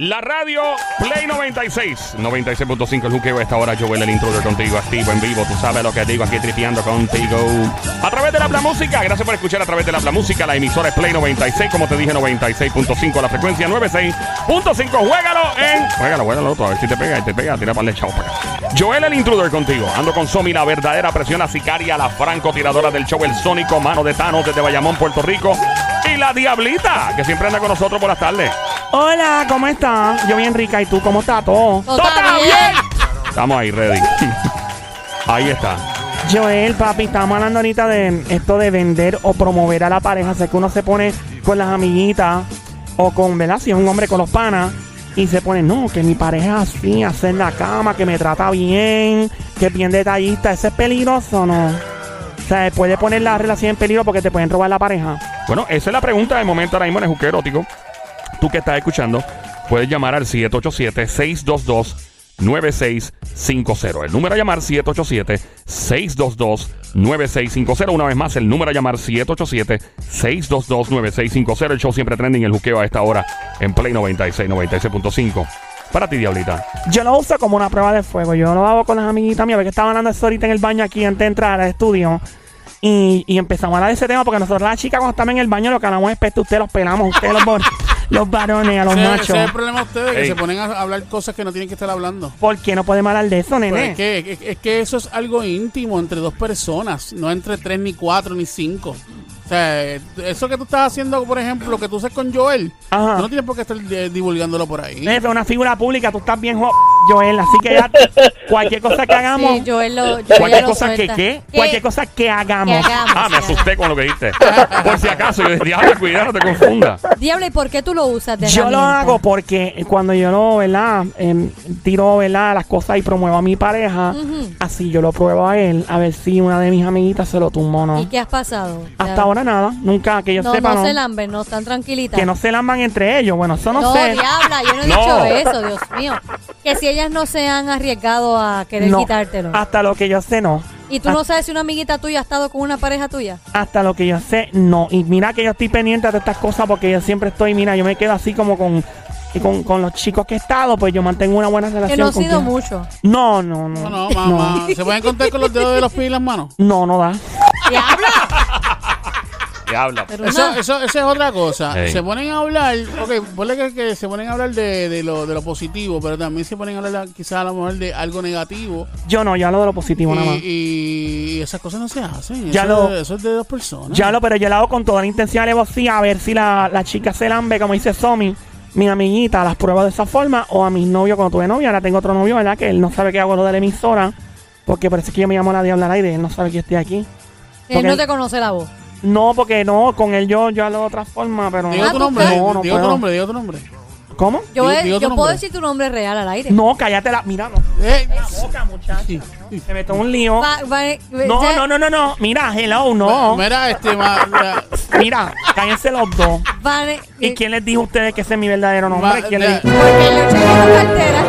La radio Play 96, 96.5 el juqueo esta hora. Joel, el intruder contigo, activo en vivo. Tú sabes lo que digo aquí, tripeando contigo. A través de la Bla Música, gracias por escuchar a través de la Bla Música. La emisora es Play 96, como te dije, 96.5, la frecuencia 96.5. Juégalo en. Juégalo, juégalo, tú, a ver si te pega, y te pega, tira para el chavo para acá. Joel, el intruder contigo. Ando con Somi, la verdadera presión a sicaria, la francotiradora del show, el sónico, mano de Thanos desde Bayamón, Puerto Rico. Y la Diablita, que siempre anda con nosotros por las tardes. Hola, ¿cómo estás? Yo bien rica, ¿y tú cómo estás todo? Todo está bien. Estamos ahí, ready. ahí está. Joel, papi, estamos hablando ahorita de esto de vender o promover a la pareja. Sé que uno se pone con las amiguitas o con, ¿verdad? Si es un hombre con los panas y se pone, no, que mi pareja es así, hacer la cama, que me trata bien, que es bien detallista. ¿Eso es peligroso o no? O sea, puede poner la relación en peligro porque te pueden robar la pareja. Bueno, esa es la pregunta de momento ahora mismo en el juque erótico. Tú que estás escuchando, puedes llamar al 787-622-9650. El número a llamar 787-622-9650. Una vez más, el número a llamar 787-622-9650. El show siempre trending, el juqueo a esta hora en Play 96, 96.5. Para ti, Diablita. Yo lo uso como una prueba de fuego. Yo lo hago con las amiguitas mías. Porque estaba hablando eso ahorita en el baño aquí antes de entrar al estudio. Y, y empezamos a hablar de ese tema porque nosotros las chicas cuando estamos en el baño lo que hablamos es pesto, ustedes los pelamos, ustedes los, los varones, a los Ese, machos. ese es el problema de ustedes, que Ey. se ponen a hablar cosas que no tienen que estar hablando. ¿Por qué no podemos hablar de eso, Pero nene? es, que, es, es que eso es algo íntimo entre dos personas, no entre tres, ni cuatro, ni cinco. O sea, eso que tú estás haciendo, por ejemplo, que tú haces con Joel, Ajá. tú no tienes por qué estar eh, divulgándolo por ahí. Es una figura pública, tú estás bien jo- Joel, así que ya cualquier cosa que hagamos, Sí, Joel lo, Joel cualquier lo cosa que suelta. qué, ¿Qué? cualquier cosa que hagamos. Que hagamos, Ah, me asusté con lo que dijiste. Por si acaso, yo diablo, cuidado, no te confunda. Diablo, ¿y por qué tú lo usas de Yo lo hago porque cuando yo lo, ¿verdad? Em, tiro, ¿verdad? Las cosas y promuevo a mi pareja, así yo lo pruebo a él, a ver si una de mis amiguitas se lo tumbó o no. ¿Y qué has pasado? Hasta Ya. ahora nada, nunca que yo No, sepa, no no. se lamben, no están tranquilitas. que no se lamban entre ellos, bueno, eso no, No, sé. diabla, yo no he No. dicho eso, Dios mío. Que si ellas no se han arriesgado a querer No, quitártelo. Hasta lo que yo sé, no. ¿Y tú no sabes si una amiguita tuya ha estado con una pareja tuya? Hasta lo que yo sé, no. Y mira que yo estoy pendiente de estas cosas porque yo siempre estoy, mira, yo me quedo así como con, y con, con los chicos que he estado, pues yo mantengo una buena relación. Que no ha con sido quien- mucho. No, no, no. No, no, mamá. ¿Se pueden contar con los dedos de los pies y las manos? No, no da. ¡Diabla! Pero Eso, eso, eso es otra cosa. Ey. Se ponen a hablar, ok, ponle que, que se ponen a hablar de, de, lo, de lo positivo, pero también se ponen a hablar quizás a lo mejor de algo negativo. Yo no, yo hablo de lo positivo nada más. Y, esas cosas no se hacen. Ya eso, lo- eso es de dos personas. Ya lo, pero yo lo hago con toda la intención de alevosía, a ver si la, la chica se lambe, como dice Somi, mi amiguita, las pruebas de esa forma, o a mis novios cuando tuve novio, ahora tengo otro novio, ¿verdad? Que él no sabe que hago lo de la emisora, porque parece que yo me llamo la diabla al aire, él no sabe que estoy aquí. Él no él- te conoce la voz. No, porque no, con él yo, yo hablo de otra forma, pero Digo Ah, tu ¿tú nombre? No, no digo tu puedo. nombre, digo tu nombre. ¿Cómo? Yo, Digo- he- digo tu yo puedo nombre. decir tu nombre real al aire. No, cállate la, mira, no, Eh, boca, muchacha. Se metió un lío. Va- va- No, ya- no, no, no, no, mira, hello, no. Mira, este, ma- mira, Mira, cállense los dos. Vale, ¿Y eh, quién les dijo a ustedes que ese es mi verdadero nombre? Ma- ¿Quién Porque chequeé tu cartera.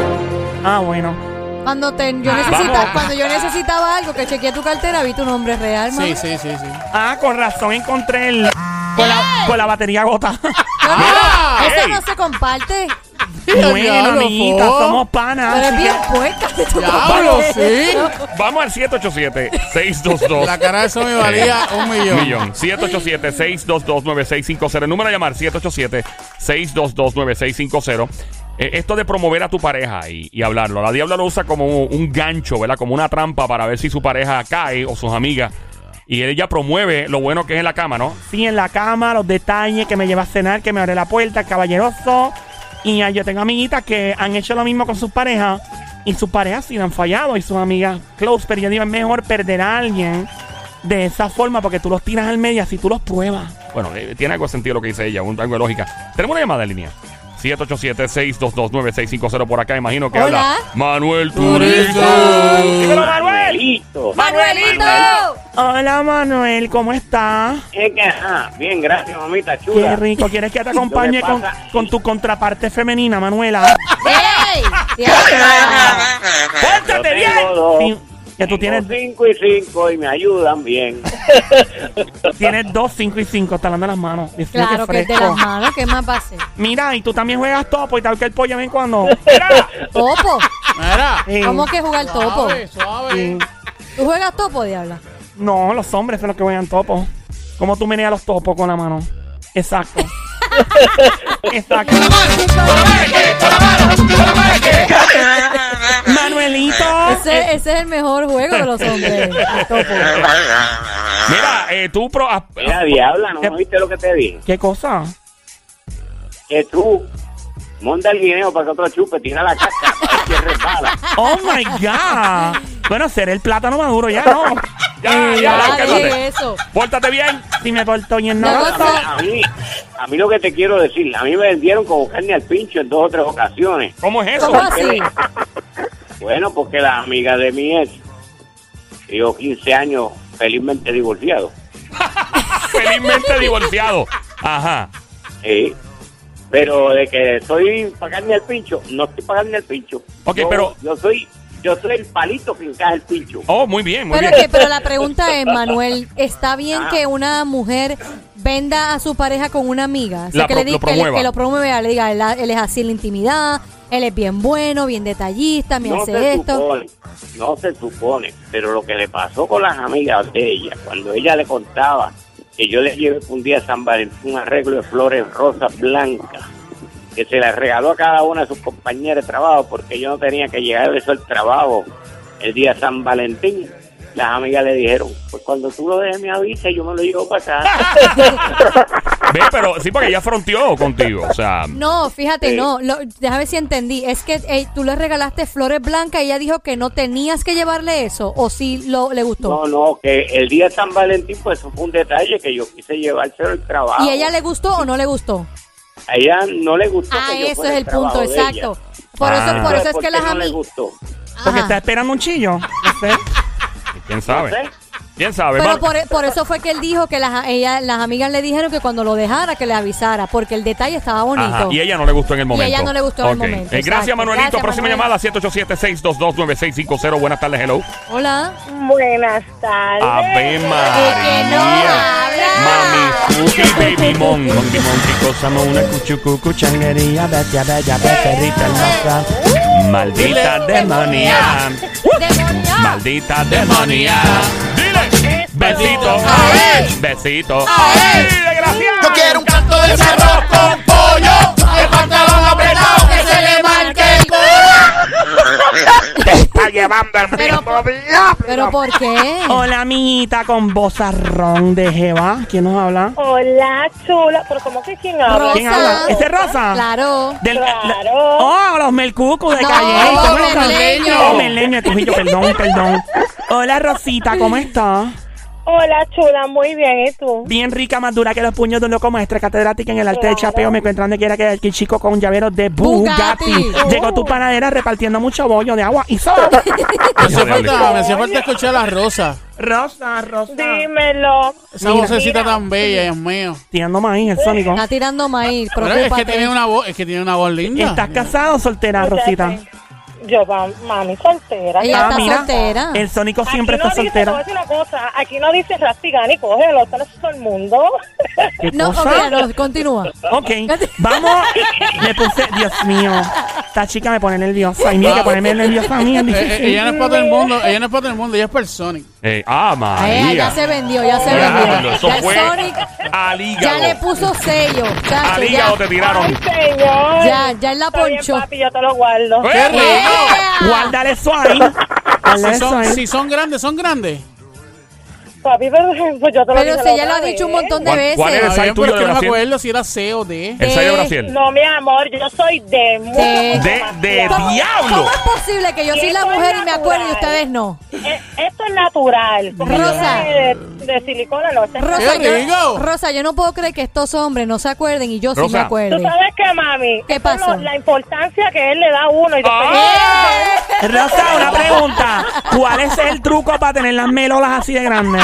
Ah, bueno. Cuando, te, yo Ah, necesita- cuando yo necesitaba algo, que chequeé tu cartera, vi tu nombre real, mamá. sí, sí, sí, sí. Ah, con razón encontré el. Con la, con la batería gota. Yo no- Ah, eso no se comparte. bueno, Diablo, amiguita, Fo. somos panas. Pero es así bien que- puerca. Diablo, compartes. sí. Vamos al 787-622. La cara de eso me valía un millón. Millón. 787-622-9650. El número a llamar, 787-622-9650. Eh, esto de promover a tu pareja y, y hablarlo. La diabla lo usa como un, gancho, ¿verdad? Como una trampa para ver si su pareja cae o sus amigas. Y ella promueve lo bueno que es en la cama, ¿no? Sí, en la cama, los detalles, que me lleva a cenar, que me abre la puerta, caballeroso. Y yo tengo amiguitas que han hecho lo mismo con sus parejas. Y sus parejas sí han fallado. Y sus amigas close. Pero yo digo, es mejor perder a alguien de esa forma porque tú los tiras al medio así tú los pruebas. Bueno, eh, tiene algo de sentido lo que dice ella, un algo de lógica. Tenemos una llamada en línea. 787-622-9650 por acá, imagino que Hola. habla Manuel. Dímelo, Manuel. ¡Manuelito! Hola Manuel, ¿cómo estás? Es que, ah, bien, gracias, mamita Qué chula. rico. ¿Quieres que te acompañe con, con tu contraparte femenina, Manuela? ¡Ey! Diablo. ¡Pórtate Yo bien! Sí. Que tú tienes, cinco y cinco y me ayudan bien. tienes dos, cinco y cinco, está hablando de las manos. Dios mío, Claro qué que es de fresco. las manos, ¿qué más va a ser? Mira, y tú también juegas topo y tal que el pollo ven cuando. Mira. ¿Topo? Mira. Sí. ¿Cómo que jugar topo? Suave, suave. Sí. ¿Tú juegas topo, diabla? No, los hombres son los que juegan topo. ¿Cómo tú meneas los topos con la mano? Exacto. Exacto. Manuelito. Ese, ese es el mejor juego de los hombres. Mira, eh, tú pro. ah, Mira, diabla, ¿no ¿Qué? oíste lo que te dije? ¿Qué cosa? Que tú monta el guineo para que otro chupe, tira la caca si resbala. Oh my God. Bueno, será el plátano maduro ya, ¿no? ya, ya, Ya, cálmate. dije eso. Pórtate bien. Si me porto bien, No, no. no, A mí, a mí lo que te quiero decir, a mí me vendieron como carne al pincho en dos o tres ocasiones. ¿Cómo es eso? ¿Cómo así? Bueno, porque la amiga de mi ex, yo 15 años felizmente divorciado. Felizmente divorciado. Ajá. Sí. Pero de que soy para carne al pincho, no estoy carne al pincho. Ok, Yo- pero- Yo soy, yo soy el palito que encaja el pincho. Oh, muy bien, muy Pero, bien. que, pero la pregunta es, Manuel, ¿está bien Ah. que una mujer venda a su pareja con una amiga? O sea, La que, pro- le di- lo que, le, que lo promueva, le diga, él, él es así en la intimidad, él es bien bueno, bien detallista, me No hace se esto. supone, no se supone, pero lo que le pasó con las amigas de ella, cuando ella le contaba que yo le llevé un día a San Valentín un arreglo de flores rosas blancas, que se las regaló a cada una de sus compañeras de trabajo, porque yo no tenía que llegar eso al trabajo el día San Valentín. Las amigas le dijeron, pues cuando tú lo dejes me avisa y yo me lo llevo para acá. Ve, pero sí, porque ella fronteó contigo. O sea, No, fíjate, Sí. no, lo, déjame ver si entendí. Es que eh, tú le regalaste flores blancas y ella dijo que no tenías que llevarle eso, o si lo, le gustó. No, no, que el día de San Valentín, pues eso fue un detalle que yo quise llevárselo al trabajo. ¿Y a ella le gustó o no le gustó? A ella no le gustó Ah, que yo eso es el punto, exacto. Por Ah. eso, por eso es ¿Por que las no le amigas. gustó? Porque está esperando un chillo. No sé. ¿quién No sabe? sé. ¿Quién sabe? Pero Man- por, por eso fue que él dijo que las, ella, las amigas le dijeron que cuando lo dejara, que le avisara, porque el detalle estaba bonito. Ajá, y ella no le gustó en el momento. ella no le gustó en el momento, Eh, gracias. Manuelito. Gracias, Próxima Manuel. llamada, 787-622-9650. Buenas tardes, hello. Hola. Buenas tardes. Ave que no María. habla. Mami, Suki, baby mon. Mon, mon, chicos, amo una Cuchucucu, changuería, bella, bella, becerrita hermosa. Maldita demonia. Maldita demonia. Dile. Besito. Besito. Yo quiero un canto de cerro con pollo. El pantalón Te está llevando el Pero, pero ¿por qué? Hola, amiguita, con vozarrón de Jeva. ¿Quién nos habla? Hola, chula. ¿Pero cómo que quién habla? Rosa. ¿Quién habla? ¿Ese es Rosa? Claro. Del, Claro. oh, los melcucos de No, Calle. los ¿Cómo están? merleños. Oh, merleño, Trujillo, perdón, perdón. Hola, Rosita, ¿cómo estás? Hola, chula. Muy bien. ¿Y tú? Bien rica, más dura que los puños de un loco maestra catedrática en el arte de chapeo. Me encuentran donde quiera que el chico con llaveros de Bugatti. Bugatti. Llegó tu panadera repartiendo mucho bollo de agua y soda. Me hacía falta, me hacía falta escuchar a Rosa. Rosa, Rosa. Dímelo. Esa Mira. vocecita tan bella, Dios mío. Tirando maíz, el sónico. Está tirando maíz. Pero es que tiene una voz, es que tiene una voz linda. ¿Estás casado o soltera, Rosita? Yo, ma- mami, soltera. Ella Ah, está mira. soltera. El sónico Aquí siempre no está dice, te voy a soltera. decir una cosa. Aquí no dice rastigani, cógelo. Todo el mundo. ¿Qué No, cosa? ok, no, continúa. Ok, vamos. Me puse, Dios mío. Esta chica me pone nerviosa. Y mira que ponerme nerviosa a mí es Eh, eh, difícil. ella no es para todo el mundo, ella no es para todo el mundo, ella es personic. Eh, ah, María. ya se vendió, ya se Diablo, vendió. eso Ya fue Sonic al hígado. ya le puso sello. chacho, Al ya, hígado te tiraron. Ay, señor. ya, ya él la Está bien, ponchó. papi, yo te lo guardo. ¡Eh! ¡Qué rico! Yeah. Guárdale eso ahí. Si son, si son grandes, son grandes. Papi, pero pues yo te lo Pero dije si la ella lo ha dicho un montón de ¿Cuál- veces. cuál es el bien, tuyo de no me Brasil? acuerdo si era C o D. El 6 de Brasil. No, mi amor, yo soy de mucho, De- De, diablo. ¿Cómo es posible que yo soy la mujer y me acuerdo y ustedes no? Eh, Esto es natural. porque Rosa. De, de silicona no. esto es Rosa ¡Qué yo! Rosa, yo no puedo creer que estos hombres no se acuerden y yo sí Rosa. me Tú acuerde. sabes qué, mami. ¿Qué Esto pasó? la importancia que él le da a uno. Y después ¡Eh! Rosa, una pregunta. ¿Cuál es el truco para tener las melolas así de grandes?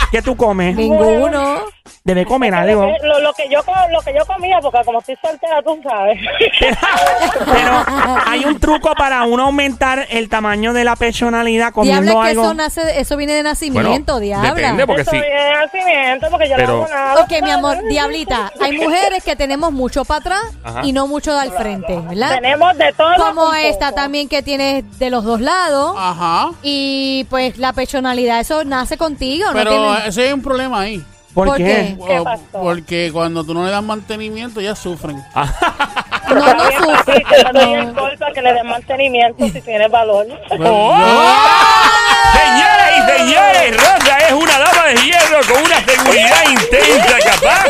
¿Qué tú comes? Ninguno. Debe comer algo. Lo, que- lo- lo que yo co- lo que yo comía, porque como estoy soltera, tú sabes. Pero hay un truco para uno aumentar el tamaño de la personalidad comiendo Diabla, es que algo. eso, nace, eso viene de nacimiento, diabla. depende, porque Eso sí. viene de nacimiento, porque yo Pero- no hago nada. Ok, mi amor, diablita, hay mujeres que tenemos mucho para atrás Ajá. y no mucho al frente, ¿verdad? Tenemos de todo. Como un esta poco. también que tienes de los dos lados. Ajá. Y pues la personalidad, eso nace contigo, ¿no? Pero tiene- ese hay un problema ahí. ¿Por, ¿por qué? qué? ¿Qué O- pasó? Porque cuando tú no le das mantenimiento, ya sufren. no, no Está bien, papi, sufre. que no para que le den mantenimiento si tiene valor. ¡Oh! Señoras y señores, Rosa es una dama de hierro con una seguridad intensa capaz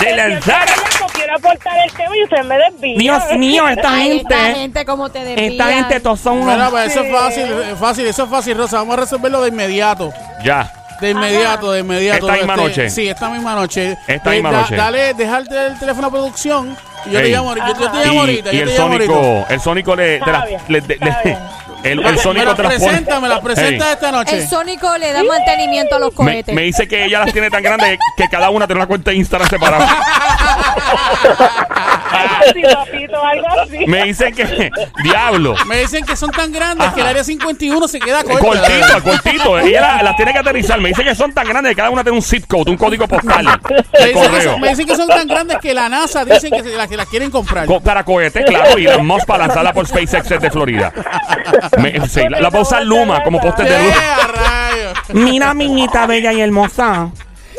de lanzar. Yo quiero aportar el tema y usted me desvía. Dios mío, esta Ay, esta gente. gente como te desvía. Esta gente todos son Mira, unos. pues, eso es fácil, es fácil, eso es fácil, Rosa. Vamos a resolverlo de inmediato. Ya. De inmediato, de inmediato. Esta misma Este, noche. Sí, esta misma noche. Esta misma da- noche. Dale, dejarte el teléfono a producción y yo te llamo, yo, yo te llamo Y, ahorita. y yo el te llamo ahorita. sónico, el sónico le, Está te la- bien, le- de- está le- el, el me sónico la te las pone. presenta, me la presenta esta noche. El sónico le da mantenimiento a los Me, cohetes. me dice que ella las tiene tan grandes que cada una tiene una cuenta de Instagram separada. Sí, papito, algo así. Me dicen que, diablo, Me dicen que son tan grandes que el área 51 se queda corta. cortito, cortito. Ella la- las tiene que aterrizar. Me dice que son tan grandes que cada una tiene un zip code, un código postal Me de dicen, que correo. son, me dicen que son tan grandes que la NASA dicen que, se, las, que las quieren comprar. Co- para cohetes, claro, y las más para lanzarla por SpaceX de Florida. Me- sí, la, la va a usar Luma como poste de luz. ¡Eh, a! Mira, miñita bella y hermosa.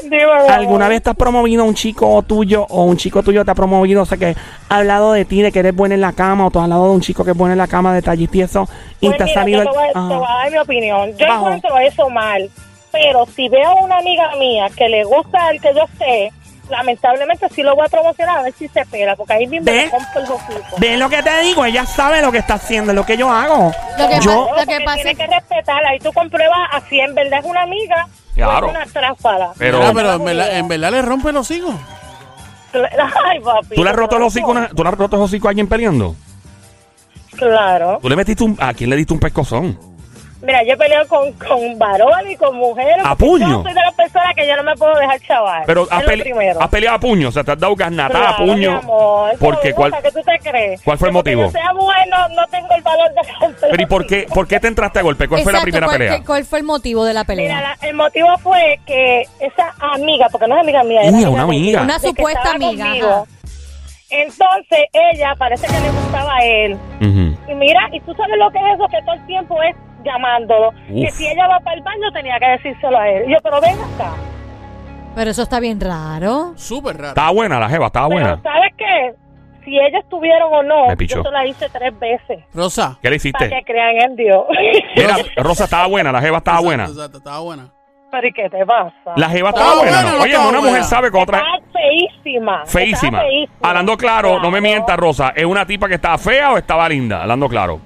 Dime, mi amor. ¿Alguna vez te has promovido un chico tuyo o un chico tuyo te ha promovido? O sea, que ha hablado de ti, de que eres buena en la cama, o tú has hablado de un chico que es bueno en la cama, detallista y eso, y Pues te ha mira, salido. yo el- te voy, a- te Ajá. voy a dar mi opinión. Yo Bajo. encuentro eso mal, pero si veo a una amiga mía que le gusta el que yo sé, lamentablemente sí lo voy a promocionar a ver si se espera, porque ahí mismo ¿Ves? le compro el hocico. ¿Ves lo que te digo? Ella sabe lo que está haciendo, lo que yo hago. Lo que yo, pasa- Porque pasa tiene es- que respetar, ahí tú compruebas a si en verdad es una amiga Claro. o es una tráfala. Pero- Mira, pero en verdad, en verdad le rompe los higos. Ay, papi. ¿Tú le has roto el hocico, a una- ¿Tú le has roto hocico a alguien peleando? Claro. ¿Tú le metiste un, ¿A quién le diste un pescozón? Mira, yo peleo con, con varones y con mujeres. ¿A porque puño? Yo soy de las personas que yo no me puedo dejar chaval. Pero has, pele- primero. has peleado a puño, o sea, te has dado garnatada a Claro, mi puño. amor. Porque, ¿cuál, ¿Qué tú te crees? cuál fue el porque motivo? yo sea mujer, no, no tengo el valor de romper pero ¿y por qué, por qué te entraste a golpe? ¿Cuál fue la primera ¿cuál, pelea? qué- ¿Cuál fue el motivo de la pelea? Mira, la- el motivo fue que esa amiga, porque no es amiga mía, era Niña, una amiga. Una supuesta amiga, conmigo. Entonces ella parece que le gustaba a él. Y mira, y tú sabes lo que es eso, que todo el tiempo es llamándolo. Que si ella va para el baño tenía que decírselo a él. Y yo, pero ven acá. Pero eso está bien raro. Súper raro. Estaba buena la jeva, estaba buena. ¿sabes qué? Si ellos estuvieron o no, yo se la hice tres veces. Rosa. ¿Qué le Para hiciste? que crean en Dios. Mira, Rosa estaba buena, la jeva estaba Exacto, buena. exacto, estaba buena. pero ¿y qué te pasa? La jeva Estaba buena. buena, ¿no? no Oye, una mujer sabe que otra... Estaba feísima. Feísima. Estaba feísima. Hablando claro, no me Claro. mientas, Rosa. ¿Es una tipa que estaba fea o estaba linda? Hablando claro.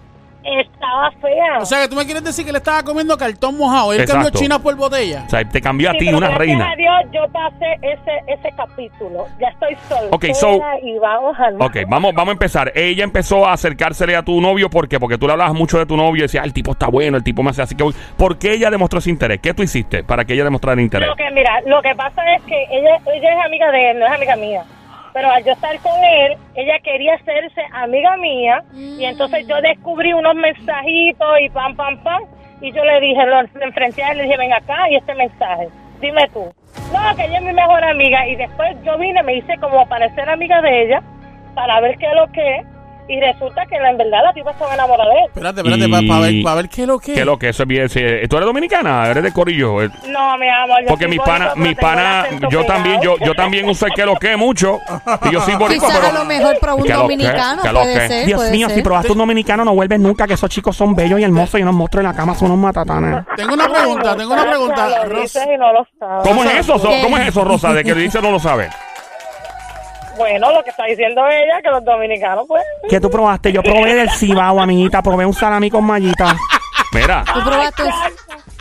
Estaba fea. O sea, que tú me quieres decir que le estaba comiendo cartón mojado. Él cambió Exacto. China por botella. O sea, te cambió a Sí, ti, pero una gracias reina. a Dios yo pasé ese, ese capítulo. Ya estoy soltera Ok, so- y vamos al Ok, vamos, vamos a empezar. Ella empezó a acercársele a tu novio, ¿por qué? Porque tú le hablabas mucho de tu novio y decías, "Ah, el tipo está bueno, el tipo me hace así que voy. ¿Por qué ella demostró ese interés? ¿Qué tú hiciste para que ella demostrara interés? Lo que, mira, lo que pasa es que ella, ella es amiga de él, no es amiga mía. Pero al yo estar con él, ella quería hacerse amiga mía. Y entonces yo descubrí unos mensajitos y pam, pam, pam. Y yo le dije, lo enfrenté a él, le dije, ven acá y este mensaje. Dime tú. No, que ella es mi mejor amiga. Y después yo vine, me hice como para ser amiga de ella, para ver qué es lo que es. Y resulta que en verdad la tipa estaba enamorada de él. Espérate, espérate, Y- para ver, pa ver qué es lo que ¿Qué lo que eso es bien? sí, ¿Tú eres dominicana? ¿Eres de Corillo? Eh, No, mi amor. yo Porque soy mi boricua, pana, pero mi tengo el pana, acento yo también, yo, yo también uso el que lo que mucho. Y yo soy boricua, Quizás pero. a lo mejor para un ¿Qué lo que? dominicano ¿Qué lo puede que? ser. Dios puede mío, ser. si probaste un dominicano, no vuelves nunca, que esos chicos son bellos y hermosos y unos monstruos en la cama son unos matatanes. Tengo una pregunta, tengo una pregunta. Rosa. dices y no lo sabes. ¿Cómo es eso? ¿Cómo es eso, Rosa? De que dice no lo sabe. Bueno, lo que está diciendo ella, que los dominicanos, pues. ¿Qué tú probaste? Yo probé del cibao, amiguita, probé un salami con mallita. Mira, Tú probaste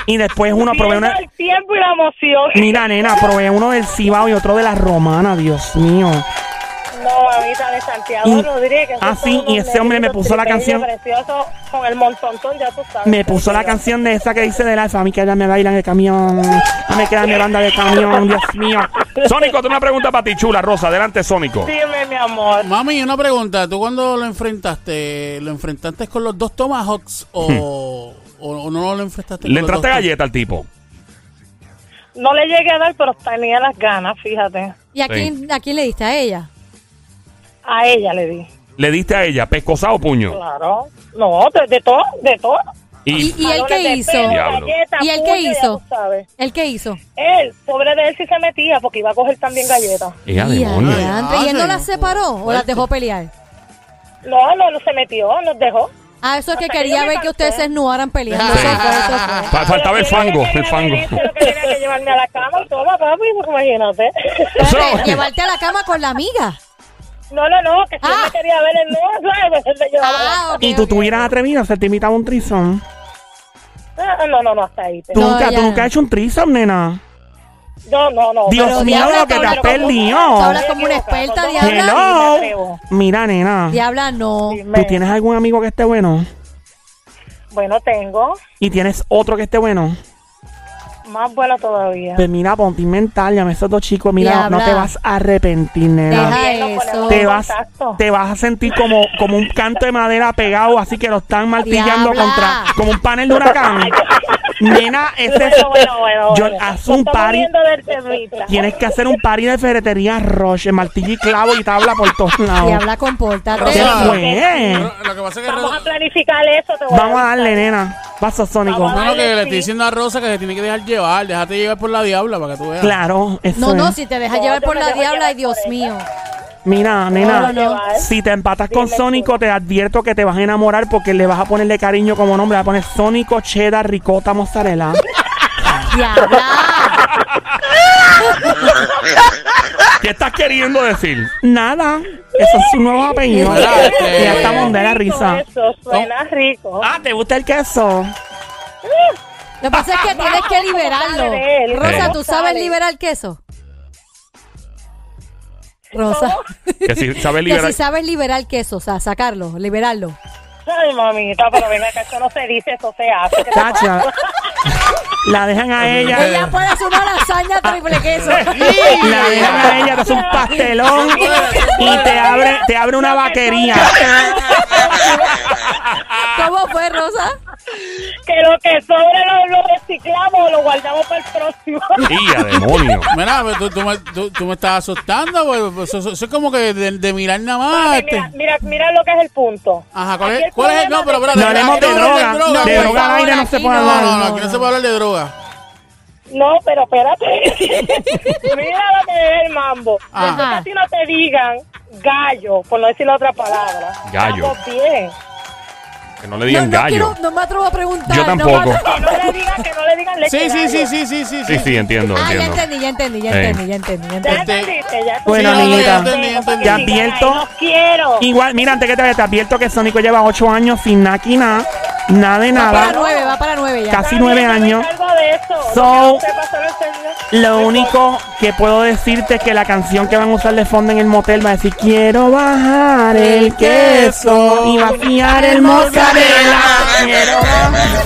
Y después uno probé una... el tiempo y la emoción. Mira, nena, probé uno del cibao y otro de la romana, Dios mío. No, mamita de Santiago Y- Rodríguez. ah, sí, y ese hombre me puso la canción- con el montontón, ya tú sabes. Me puso la canción de esa que dice del alfa, a mí que ella me baila en el camión, a mí que me banda de camión, Dios mío. Sónico, tengo una pregunta para ti, chula, Rosa. Adelante, Sónico. Dime, mi amor. Mami, una pregunta. ¿Tú cuando lo enfrentaste, lo enfrentaste con los dos Tomahawks o, o, o no lo enfrentaste con Le los dos entraste galleta al tipo. No le llegué a dar, pero tenía las ganas, fíjate. ¿Y a, Sí. quién, a quién le diste? ¿A ella? A ella le di. Le diste a ella pescosa o puño. Claro. No, de, de todo, de todo. ¿Y, y él qué hizo? galletas, ¿Y él qué hizo? ¿Él qué hizo? Él, pobre de él, sí se metía porque iba a coger también galletas. Y ¿Y él no las separó o las dejó pelear? No, no, no se metió, nos dejó. Ah, eso es que quería ver que ustedes se esnuaran peleando. Sí. Fue, Faltaba el fango, el fango. que tenía que llevarme a la cama y papi, pues imagínate. Espérate, llevarte a la cama con la amiga. No, no, no, que si Ah. me quería ver llevaba a la Ah. Y tú ok, tuvieras atrevido a hacerte imitar un trisón. Ah, No, no, no, hasta ahí. te- ¿Tú, No, nunca, tú nunca has hecho un trison, nena. No, no, no. Dios pero mío, diabla, lo que te has perdido. Hablas como una experta, Diabla. Hello. Mira, nena. Diabla, no. Dime. ¿Tú tienes algún amigo que esté bueno? Bueno, tengo. ¿Y tienes otro que esté bueno? Más bueno todavía. Pues mira, ponte mental, llame a esos dos chicos. Mira, no te vas a arrepentir, nena. Deja eso. te vas, te vas a sentir como, como un canto de madera pegado, así que lo están martillando Diabla. contra, como un panel de huracán. Nena, ese es, Bueno, bueno, bueno. yo bueno. haz un party, tienes que hacer un party de ferretería Roche, martillo y clavo y tabla por todos lados. Diabla, compórtate. ¿Qué Rosa. fue? Lo, lo que pasa es que Vamos a planificar eso. Te voy Vamos a avisar. darle, nena. Paso sónico. No, no, que le estoy diciendo a Rosa que se tiene que dejar llevar. Déjate llevar por la diabla para que tú veas. Claro, eso No, no, es. si te dejas No, llevar yo por me la dejo diabla, llevar ay Dios por mío. Mira, nena, No, no, no. si te empatas con Dime Sónico, te advierto que te vas a enamorar porque le vas a ponerle cariño como nombre. Le vas a poner Sónico, cheddar, ricota, mozzarella. Diabla. ¿Qué estás queriendo decir? Nada, esos son sus nuevos apellidos. Mira, este- Ya estamos de la risa. Eso suena rico. Ah, ¿te gusta el queso? Lo que pasa es que tienes que liberarlo. Rosa, ¿Cómo ¿tú sabes liberar queso? Rosa. Que si sabes Que liberar. si sabes liberar queso, o sea, sacarlo, liberarlo. Ay, mamita, pero venga, que eso no se dice, eso se hace. Chacha. La dejan a ella. Ella puede hacer una lasaña triple queso. La dejan a ella, te hace un pastelón y te abre, te abre una vaquería. ¿Cómo fue, Rosa? Que lo que sobre lo, lo reciclamos o lo guardamos para el próximo. ¡Y a demonio! Mira, pero tú, tú me, tú, tú me estás asustando, pues, pues, eso, eso es como que de, de mirar nada más. Este. mira, mira, mira lo que es el punto. Ajá, ¿cuál es? ¿Cuál es el? No, pero espérate. No hablemos de droga. no De por droga al favor. aire no se puede no. No, hablar. no, no, aquí no se puede hablar de droga. No, pero espérate. Mira lo que es el mambo. Ajá. A ti no te digan gallo, por no decir la otra palabra. Gallo. Estamos bien. Que no le digan no, no, gallo. quiero- no me atrevo a preguntar. Yo no tampoco. Que no le digan, que no le digan leche Sí, sí, gallo. sí, sí, sí, sí. Sí, sí, entiendo, Ah, ya entiendo. entendí, ya entendí, ya entendí, ya entendí, ya Ya entendí. Este- entendiste, ya Bueno, no, no, ya entendí, ya entendí. Te advierto. No. Igual, mira, antes que te vaya, te advierto que Sónico lleva 8 años sin nada aquí nada, de Va para nada. nueve, va para nueve ya. Casi nueve años. de. So. Lo único que puedo decirte es que la canción que van a usar de fondo en el motel va a decir Quiero bajar el queso y vaciar el mozzarella. Quiero bajar